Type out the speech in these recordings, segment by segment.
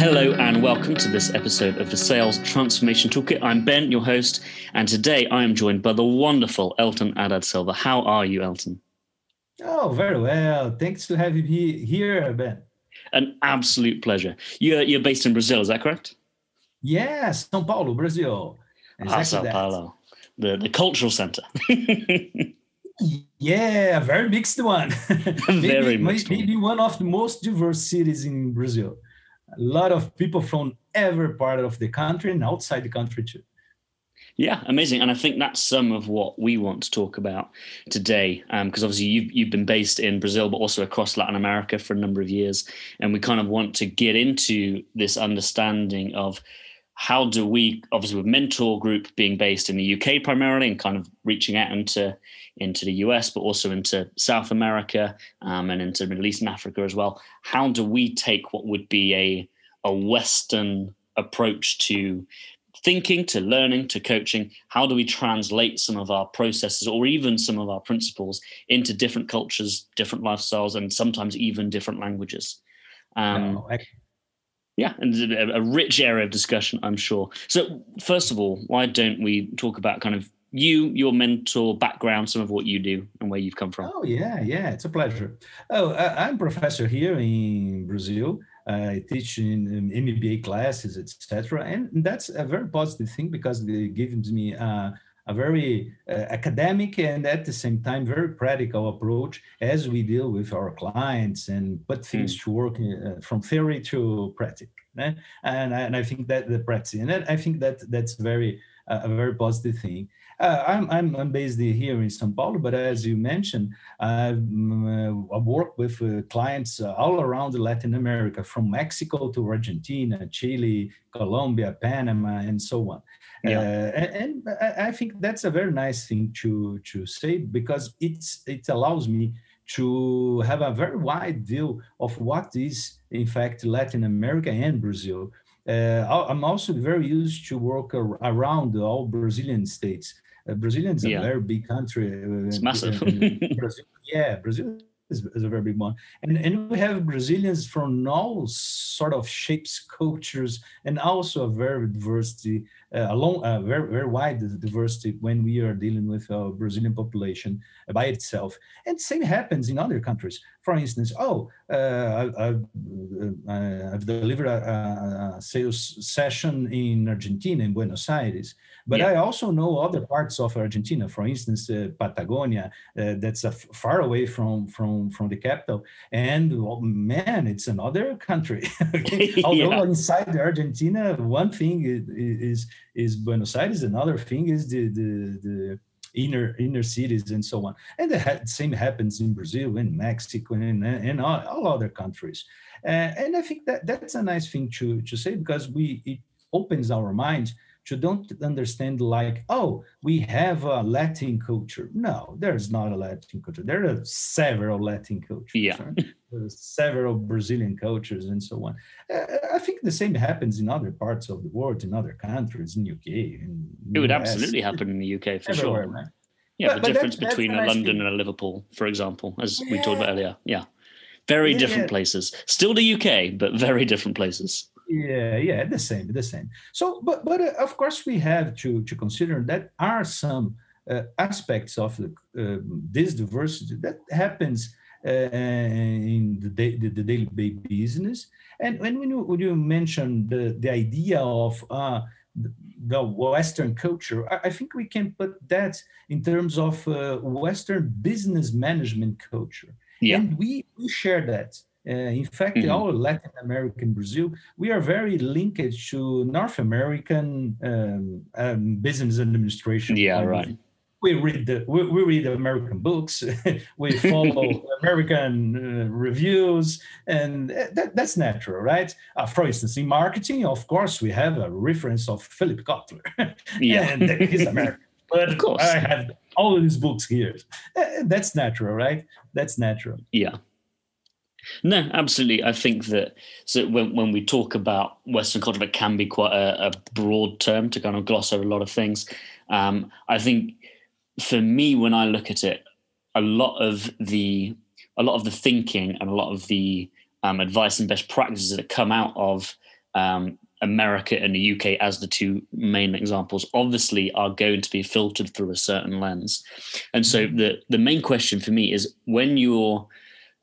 Hello and welcome to this episode of the Sales Transformation Toolkit. I'm Ben, your host, and today I am joined by the wonderful Helton Haddad Silva. How are you, Helton? Oh, very well. Thanks to have you here, Ben. An absolute pleasure. You're, you're based in Brazil, is that correct? Yes, São Paulo, Brazil. Exactly ah, São. Paulo, the, the cultural center. yeah, a very mixed one. maybe, very mixed maybe one. one of the most diverse cities in Brazil a lot of people from every part of the country and outside the country too. Yeah, amazing. And I think that's some of what we want to talk about today. Because um, obviously you've, you've been based in Brazil, but also across Latin America for a number of years. And we kind of want to get into this understanding of how do we, obviously with Mentor Group being based in the UK primarily and kind of reaching out into into the US, but also into South America um, and into the Middle East and Africa as well. How do we take what would be a a Western approach to thinking, to learning, to coaching? How do we translate some of our processes or even some of our principles into different cultures, different lifestyles, and sometimes even different languages? Um, I- yeah, and a, a rich area of discussion, I'm sure. So, first of all, why don't we talk about kind of you, your mentor background, some of what you do and where you've come from. Oh, yeah, yeah, it's a pleasure. Oh, I'm professor here in Brazil. I teach in MBA classes, etc. And that's a very positive thing because it gives me a, a very uh, academic and at the same time very practical approach as we deal with our clients and put things mm. to work uh, from theory to practice. Eh? And, and I think that the practice, and I think that that's very uh, a very positive thing. Uh, I'm, I'm, I'm based here in São Paulo, but as you mentioned, I've, uh, I've worked with uh, clients uh, all around Latin America, from Mexico to Argentina, Chile, Colombia, Panama, and so on. Yeah. Uh, and, and I think that's a very nice thing to, to say because it's, it allows me to have a very wide view of what is, in fact, Latin America and Brazil. Uh, I'm also very used to work around all Brazilian states. Uh, Brazil is a yeah. very big country. Uh, it's massive. Brazil, yeah, Brazil is, is, a very big one. And, and we have Brazilians from all sort of shapes, cultures, and also a very diversity, uh, along a very, very wide diversity when we are dealing with a Brazilian population by itself. And same happens in other countries. For instance, oh, uh, I've, uh, I've, delivered a, a sales session in Argentina, in Buenos Aires but yeah. I also know other parts of Argentina, for instance, uh, Patagonia, uh, that's far away from from from the capital. And well, man, it's another country. Although yeah. inside Argentina, one thing is, is, is Buenos Aires, another thing is the the, the inner inner cities and so on. And the same happens in Brazil, in Mexico, and, and all, all other countries. Uh, and I think that that's a nice thing to to say because we it opens our minds you don't understand like, oh, we have a Latin culture. No, there's not a Latin culture. There are several Latin cultures. Yeah. Right? several Brazilian cultures and so on. Uh, I think the same happens in other parts of the world, in other countries, in UK. In it would US. absolutely happen in the UK for sure. Right? Yeah, but, the difference that's, between that's a London thing. and a Liverpool, for example, as yeah. we talked about earlier. Yeah. Very yeah, different yeah. places. Still the UK, but very different places yeah yeah the same the same so but but uh, of course we have to to consider that are some uh, aspects of the, uh, this diversity that happens uh, in the, day, the, the, daily business and when, when, you, when you mention the, the idea of uh, the Western culture, I, I, think we can put that in terms of uh, Western business management culture. Yeah. And we, we share that. Uh, in fact, mm-hmm. all Latin American Brazil, we are very linked to North American um, um, business administration. Yeah, right. We read the we, we read American books. we follow American uh, reviews, and that, that's natural, right? Uh, for instance, in marketing, of course, we have a reference of Philip Kotler, yeah, and he's American. But of course, I have all these books here. Uh, that's natural, right? That's natural. Yeah. No, absolutely. I think that so when when we talk about Western culture, it can be quite a, a broad term to kind of gloss over a lot of things. Um, I think for me, when I look at it, a lot of the a lot of the thinking and a lot of the um, advice and best practices that come out of um, America and the UK as the two main examples obviously are going to be filtered through a certain lens. And so mm-hmm. the the main question for me is when you're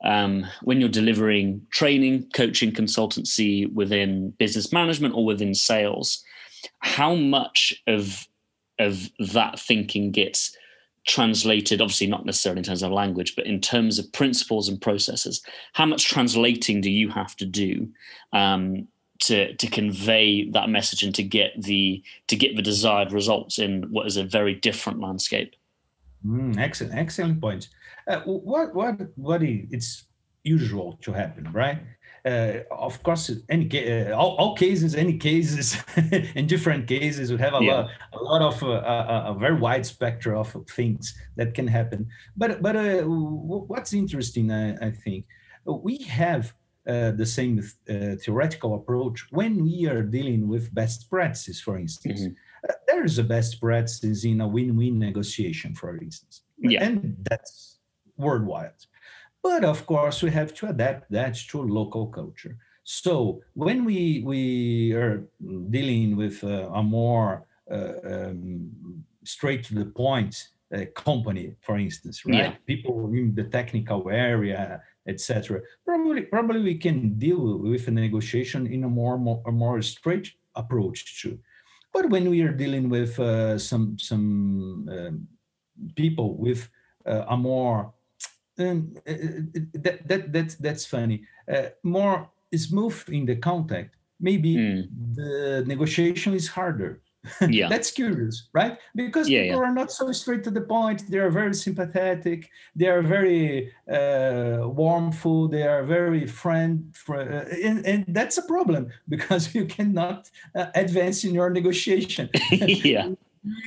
um, when you're delivering training, coaching, consultancy within business management or within sales, how much of of that thinking gets translated obviously not necessarily in terms of language but in terms of principles and processes how much translating do you have to do um, to to convey that message and to get the to get the desired results in what is a very different landscape. Mm, excellent, excellent point. Uh, what what what is it's usual to happen, right? Uh, of course, any uh, all, all, cases, any cases, in different cases, we have a yeah. lot, a lot of uh, a, a, very wide spectrum of things that can happen. But but uh, what's interesting, I, I think, we have uh, the same uh, theoretical approach when we are dealing with best practices, for instance. Mm-hmm. Uh, there is a best practice in a win-win negotiation, for instance, yeah. and that's worldwide. But of course, we have to adapt that to local culture. So when we we are dealing with uh, a more uh, um, straight to the point uh, company, for instance, right? Yeah. People in the technical area, etc. Probably, probably we can deal with a negotiation in a more, more, a more straight approach too. But when we are dealing with uh, some some um, people with uh, a more um, uh, uh, that, that that's that's funny. Uh, more smooth in the contact maybe mm. the negotiation is harder. Yeah. That's curious right? Because yeah, people yeah. are not so straight to the point. They are very sympathetic. They are very uh, warmful they are very friend uh, and, and, that's a problem because you cannot uh, advance in your negotiation. Yeah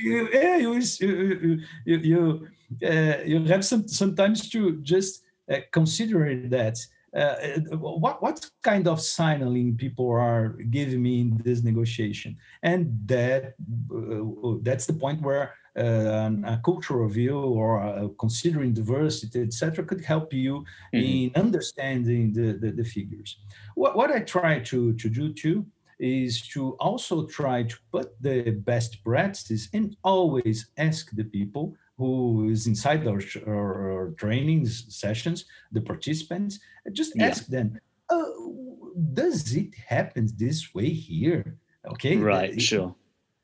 you, yeah, you, you, you, you, uh, you have some sometimes to just uh, consider that uh, what what kind of signaling people are giving me in this negotiation, and that uh, that's the point where uh, a cultural view or uh, considering diversity, etc., could help you mm-hmm. in understanding the, the, the, figures. What, what I try to, to do too is to also try to put the best practices and always ask the people who is inside our, our, our training sessions, the participants, just yeah. ask them, oh, does it happen this way here? Okay. Right. It, sure.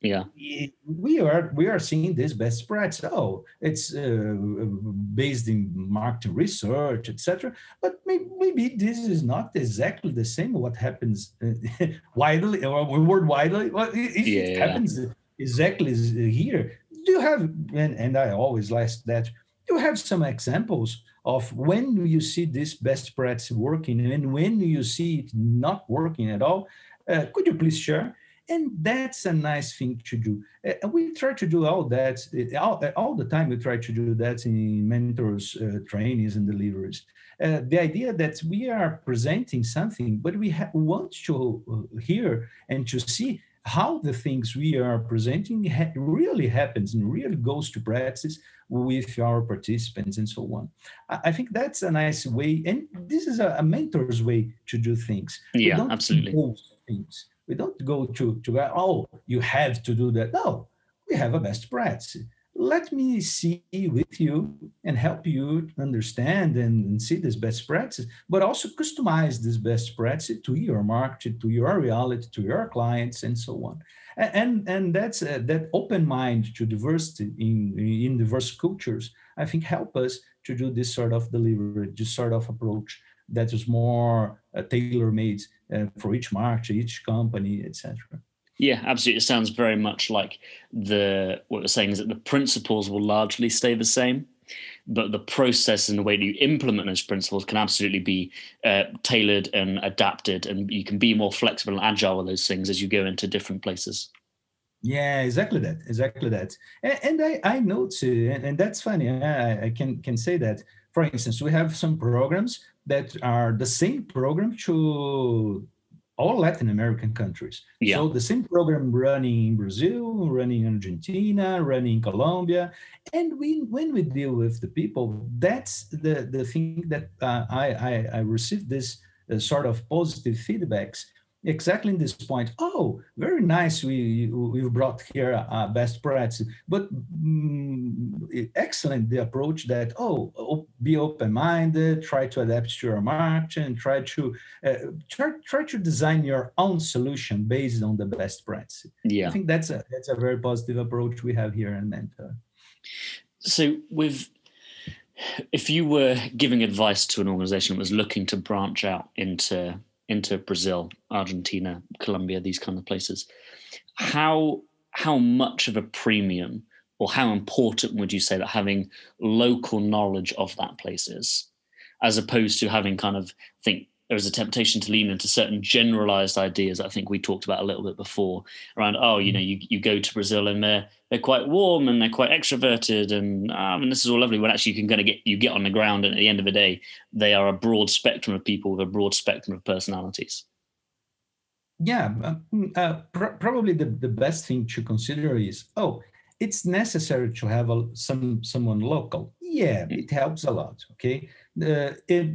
Yeah. We are we are seeing this best practice. Oh, it's uh, based in marketing research, etc. But maybe, maybe this is not exactly the same. What happens uh, widely or word widely? Well, if yeah, it happens exactly here, do you have and, and i always ask that do you have some examples of when you see this best practice working and when you see it not working at all uh, could you please share and that's a nice thing to do uh, we try to do all that uh, all, uh, all, the time we try to do that in mentors uh, trainings and deliveries uh, the idea that we are presenting something but we ha- want to uh, hear and to see how the things we are presenting ha- really happens and really goes to practice with our participants and so on. I, I think that's a nice way, and this is a, a mentor's way to do things. Yeah, absolutely. Things. We don't go to to oh you have to do that. No, we have a best practice let me see with you and help you understand and, see this best practice, but also customize this best practice to your market, to your reality, to your clients, and so on. And and, and that's uh, that open mind to diversity in in diverse cultures. I think help us to do this sort of delivery, this sort of approach that is more uh, tailor made uh, for each market, each company, etc. Yeah, absolutely. It sounds very much like the what we're saying is that the principles will largely stay the same, but the process and the way that you implement those principles can absolutely be uh, tailored and adapted, and you can be more flexible and agile with those things as you go into different places. Yeah, exactly that. Exactly that. And, and I, I note, and, and that's funny. I, I can can say that. For instance, we have some programs that are the same program to all Latin American countries. Yeah. So the same program running in Brazil, running in Argentina, running in Colombia, and we when we deal with the people, that's the the thing that uh, I, I I received this uh, sort of positive feedbacks exactly in this point. Oh, very nice. We we brought here a best practice, but mm, excellent the approach that oh, be open minded, try to adapt to your market, and try to uh, try try to design your own solution based on the best practice. Yeah, I think that's a that's a very positive approach we have here in Mentor. So with if you were giving advice to an organization that was looking to branch out into into Brazil, Argentina, Colombia, these kind of places, how how much of a premium or how important would you say that having local knowledge of that place is, as opposed to having kind of think there is a temptation to lean into certain generalized ideas I think we talked about a little bit before around oh you know you, you go to Brazil and they're they're quite warm and they're quite extroverted and um, and this is all lovely when actually you can kind of get you get on the ground and at the end of the day they are a broad spectrum of people with a broad spectrum of personalities. Yeah uh, mm, uh, pr- probably the, the best thing to consider is oh it's necessary to have a, some someone local. Yeah mm. it helps a lot okay uh, it,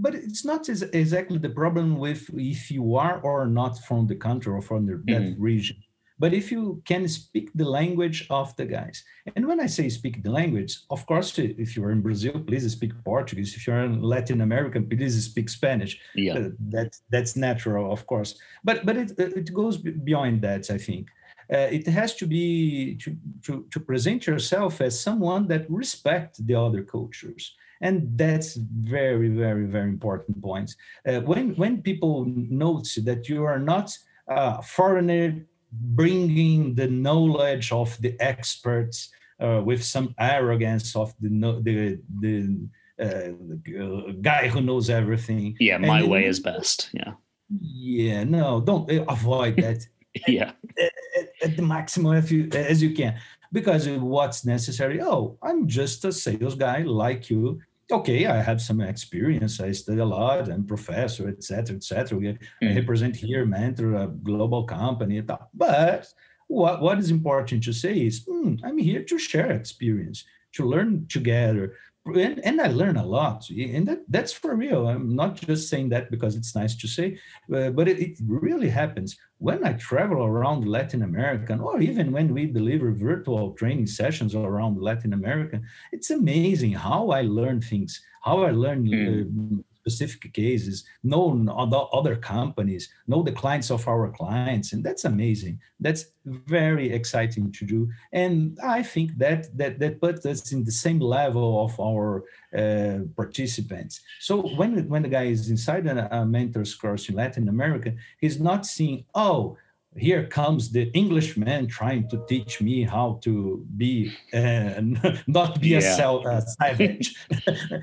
but it's not as, exactly the problem with if you are or not from the country or from the, mm-hmm. that region. But if you can speak the language of the guys. And when i say speak the language of course if you're in brazil please speak portuguese. If you're in latin america please speak spanish. Yeah. Uh, that that's natural of course. But but it, it goes beyond that i think. Uh, it has to be to, to, to present yourself as someone that respect the other cultures and that's very very very important point uh, when when people note that you are not a foreigner bringing the knowledge of the experts uh, with some arrogance of the the the, uh, the guy who knows everything. Yeah my and way is best. Yeah. Yeah no don't uh, avoid that. Yeah. At, at, at, the maximum if you as you can. Because what's necessary oh i'm just a sales guy like you okay, I have some experience. I study a lot. I'm professor, etc., etc. We mm. represent here, mentor a global company, but what, what is important to say is, mm, I'm here to share experience, to learn together, and, and I learn a lot, and that, that's for real. I'm not just saying that because it's nice to say, uh, but it, it, really happens when I travel around Latin America, or even when we deliver virtual training sessions around Latin America. It's amazing how I learn things, how I learn mm. Uh, specific cases, know other companies, know the clients of our clients, and that's amazing. That's very exciting to do, and I think that that that puts us in the same level of our uh, participants. So when when the guy is inside a, a mentor's course in Latin America, he's not seeing oh here comes the Englishman trying to teach me how to be uh, not be yeah. a, self, a savage.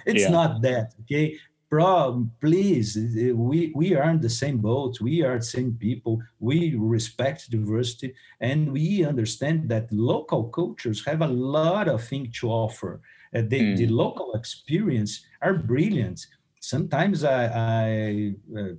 it's yeah. not that. Okay, problem please we we are in the same boat. We are the same people. We respect diversity and we understand that local cultures have a lot of things to offer. Uh, the, mm. the local experience are brilliant sometimes I, I uh,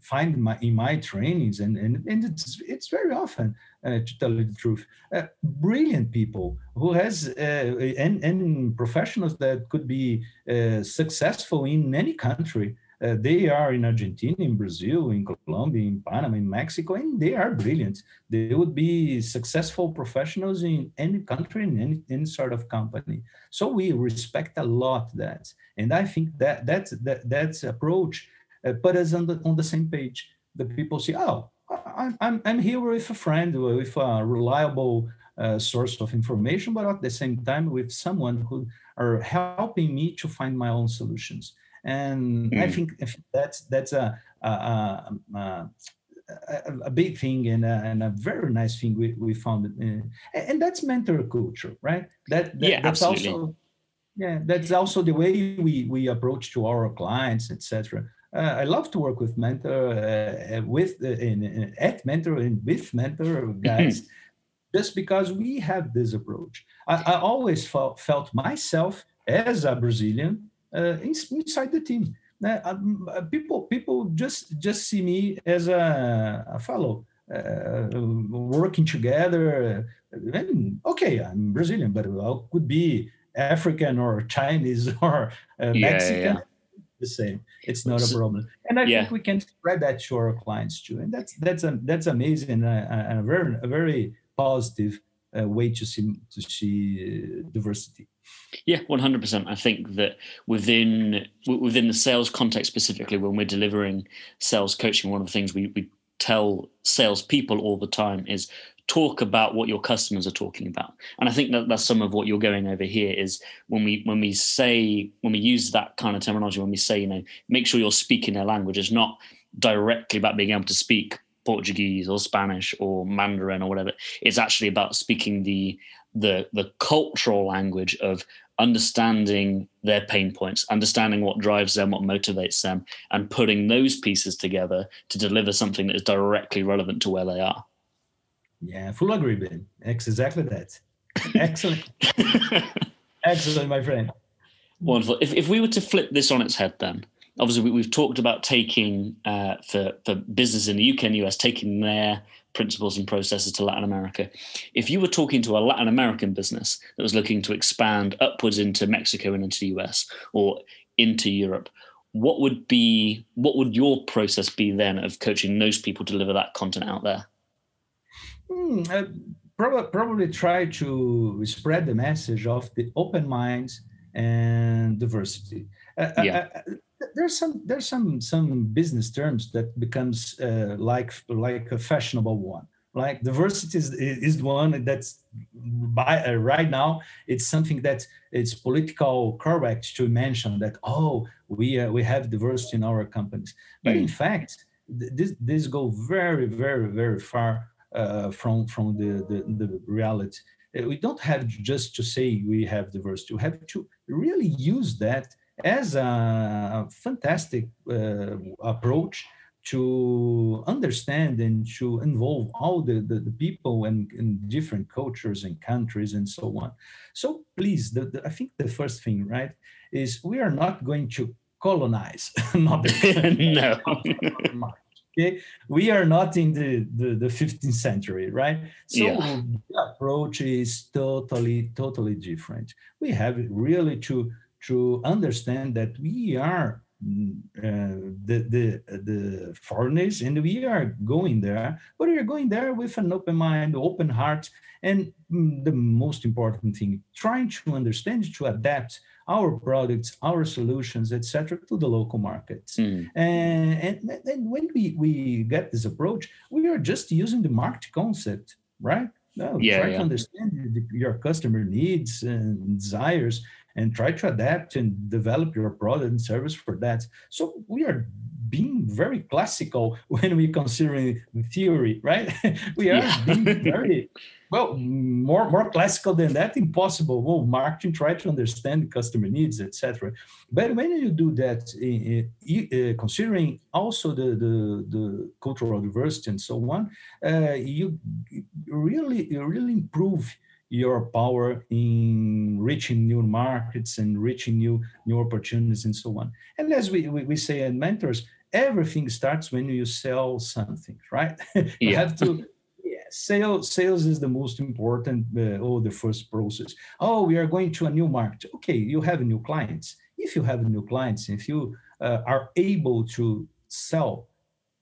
find my, in my trainings, and, and, and it's, it's very often, uh, to tell you the truth, uh, brilliant people who has, uh, and, and professionals that could be uh, successful in any country uh, they are in Argentina, in Brazil, in Colombia, in Panama, in Mexico, and they are brilliant. They would be successful professionals in any country, in any, any sort of company. So we respect a lot that, and I think that that that that approach uh, put us on the on the same page. The people say, "Oh, I'm I'm, I'm here with a friend, with a reliable." Uh, source of information, but at the same time with someone who are helping me to find my own solutions and mm. I think that's that's a a, a, a big thing and a, and a, very nice thing we, we found, and, and that's mentor culture, right? That, that yeah, that's absolutely. also yeah, that's also the way we we approach to our clients, etc. Uh, I love to work with mentor, uh, with uh, in, in, at mentor and with mentor guys, just because we have this approach. I, I always felt, felt myself as a Brazilian uh, inside the team. Uh, people people just just see me as a, a fellow uh, working together. And okay, I'm Brazilian, but I could be African or Chinese or uh, Mexican. Yeah, yeah. The same. It's not a problem. And I Yeah. think we can spread that to our clients too. And that's that's a, that's amazing and a, a very a very positive uh, way to see to see uh, diversity. Yeah, one hundred percent. I think that within within the sales context specifically, when we're delivering sales coaching, one of the things we we tell salespeople all the time is talk about what your customers are talking about. And I think that that's some of what you're going over here is when we when we say when we use that kind of terminology, when we say, you know, make sure you're speaking their language, it's not directly about being able to speak Portuguese or Spanish or Mandarin or whatever. It's actually about speaking the the the cultural language of understanding their pain points, understanding what drives them, what motivates them, and putting those pieces together to deliver something that is directly relevant to where they are. Yeah, full agree, Ben. Exactly that. Excellent, excellent, my friend. Wonderful. If, if we were to flip this on its head, then obviously we, we've talked about taking uh, for for business in the UK and US, taking their principles and processes to Latin America. If you were talking to a Latin American business that was looking to expand upwards into Mexico and into the US or into Europe, what would be what would your process be then of coaching those people to deliver that content out there? Hmm, uh, prob- probably try to spread the message of the open minds and diversity. Uh, uh, Yeah. uh, there's some there's some some business terms that becomes uh, like like a fashionable one. Like diversity is, is the one that's by uh, right now it's something that it's political correct to mention that oh we uh, we have diversity in our companies, but in fact th- this this go very very very far uh, from from the, the, the reality. Uh, We don't have just to say we have diversity. We have to really use that as a fantastic uh, approach to understand and to involve all the, the, the people and, and different cultures and countries and so on. So please, the, the, I think the first thing, right, is we are not going to colonize another no. okay we are not in the, the, the 15th century right so Yeah. the approach is totally totally different we have really to to understand that we are mm, uh, the the the foreigners and we are going there but we are going there with an open mind open heart and mm, the most important thing trying to understand to adapt our products our solutions etc to the local markets Mm, and, and then when we, we get this approach, we are just using the market concept, right? No, Yeah, try yeah. to understand the- your customer needs and desires and try to adapt and develop your product and service for that. So we are being very classical when we consider theory, right? we are Yeah. being very well more more classical than that impossible well marketing try to understand customer needs etc but when you do that in- uh, considering also the, the the cultural diversity and so on uh, you you really you really improve your power in reaching new markets and reaching new new opportunities and so on. And as we we, we say in mentors everything starts when you sell something right? You have to yeah, sales sales is the most important uh, or the first process. Oh we are going to a new market. Okay you have new clients. If you have new clients if you uh, are able to sell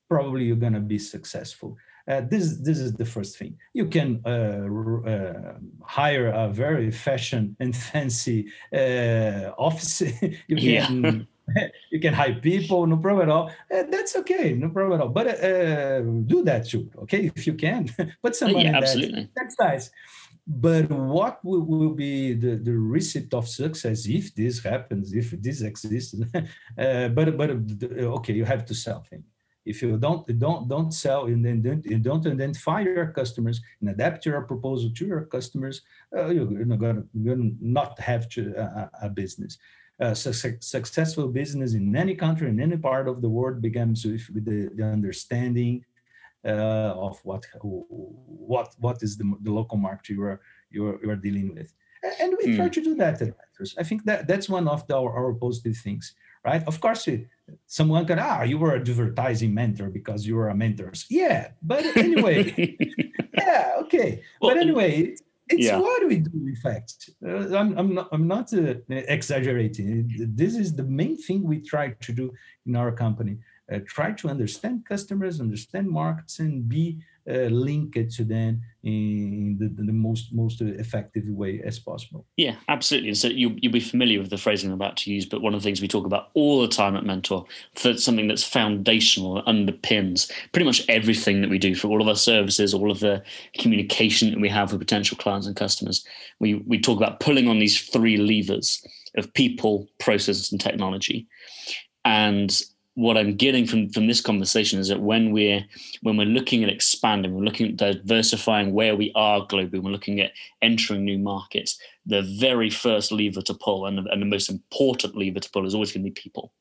probably you're going to be successful uh, this this is the first thing you can uh, uh, hire a very fashion and fancy uh, office you Yeah. can you can hire people no problem at all Uh, that's okay no problem at all but uh, do that too okay if you can put some money yeah, in that absolutely. that's nice. But what will, will be the, the receipt of success if this happens, if this exists? uh, but but uh, okay, you have to sell things. If you don't don't don't sell and then don't, you don't identify your customers and adapt your proposal to your customers, uh, you're not gonna, you're not have to, uh, a business. Uh, suc- successful business in any country in any part of the world begins with the, the understanding uh, of what what what is the, the local market you are you are, you are dealing with. And we try to do that at i think that that's one of the, our, our positive things right? Of course it, someone can ah you were advertising mentor because you were a mentors yeah but anyway yeah okay. Well, but anyway it's Yeah. what we do in fact. Uh, i'm, I'm not, I'm not uh, exaggerating. This is the main thing we try to do in our company. Uh, try to understand customers, understand markets, and be uh, link it to them in the, the, most most effective way as possible. Yeah, absolutely. So you you'll be familiar with the phrasing I'm about to use, but one of the things we talk about all the time at Mentor for something that's foundational underpins pretty much everything that we do for all of our services, all of the communication that we have with potential clients and customers. We we talk about pulling on these three levers of people, processes, and technology. And what I'm getting from from this conversation is that when we're when we're looking at expanding, we're looking at diversifying where we are globally, we're looking at entering new markets. The very first lever to pull and the, and the most important lever to pull is always going to be people.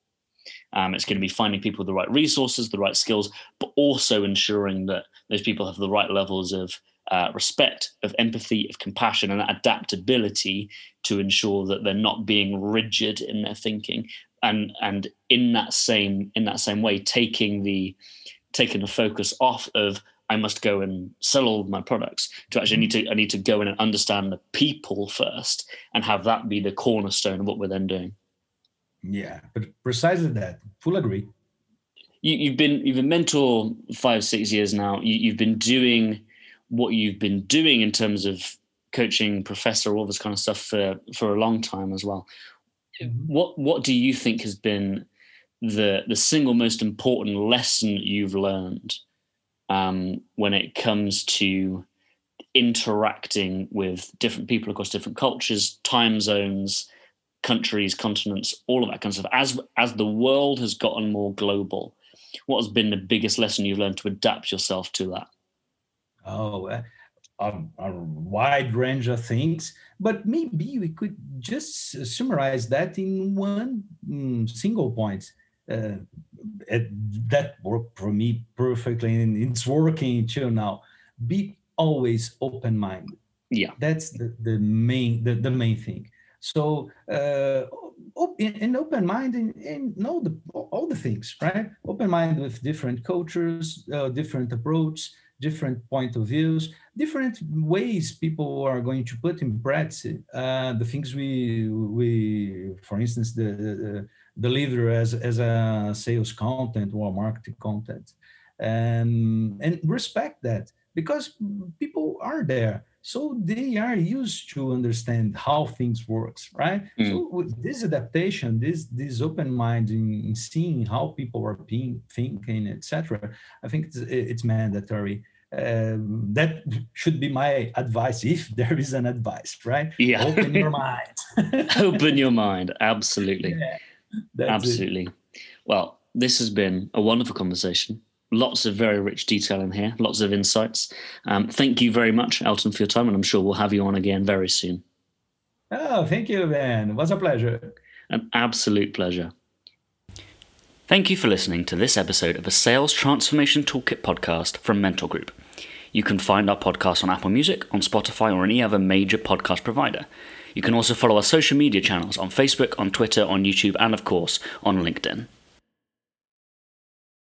Um, it's going to be finding people with the right resources, the right skills, but also ensuring that those people have the right levels of uh, respect, of empathy, of compassion, and adaptability to ensure that they're not being rigid in their thinking, and and in that same in that same way taking the taking the focus off of I must go and sell all of my products to actually I need to I need to go in and understand the people first and have that be the cornerstone of what we're then doing. Yeah, but precisely that. Full agree. You, have been you've been mentor five six years now. You, you've been doing what you've been doing in terms of coaching, professor, all this kind of stuff for for a long time as well. Mm-hmm. What what do you think has been the the single most important lesson you've learned um, when it comes to interacting with different people across different cultures, time zones, countries, continents, all of that kind of stuff. As as the world has gotten more global, what has been the biggest lesson you've learned to adapt yourself to that? Oh, a, a, wide range of things, but maybe we could just summarize that in one mm, single point. Uh, that worked for me perfectly, and it's working too now. Be always open minded. Yeah, that's the, the main the, the main thing. So uh, an open mind and, and know the, all the things, right? Open mind with different cultures, uh, different approach, different point of views, different ways people are going to put in practice uh, the things we we, for instance, the, the deliver as as a sales content or marketing content, and and respect that because people are there. So they are used to understand how things works right? Mm. so with this adaptation this this open mind in, in seeing how people are being thinking etc i think it's, it's mandatory um, that should be my advice if there is an advice right yeah open your mind open your mind absolutely yeah, absolutely it. well this has been a wonderful conversation lots of very rich detail in here, lots of insights. Um, thank you very much, Helton, for your time, and I'm sure we'll have you on again very soon. Oh, thank you, Ben. It was a pleasure. An absolute pleasure. Thank you for listening to this episode of the Sales Transformation Toolkit podcast from Mentor Group. You can find our podcast on Apple Music, on Spotify, or any other major podcast provider. You can also follow our social media channels on Facebook, on Twitter, on YouTube, and of course on LinkedIn.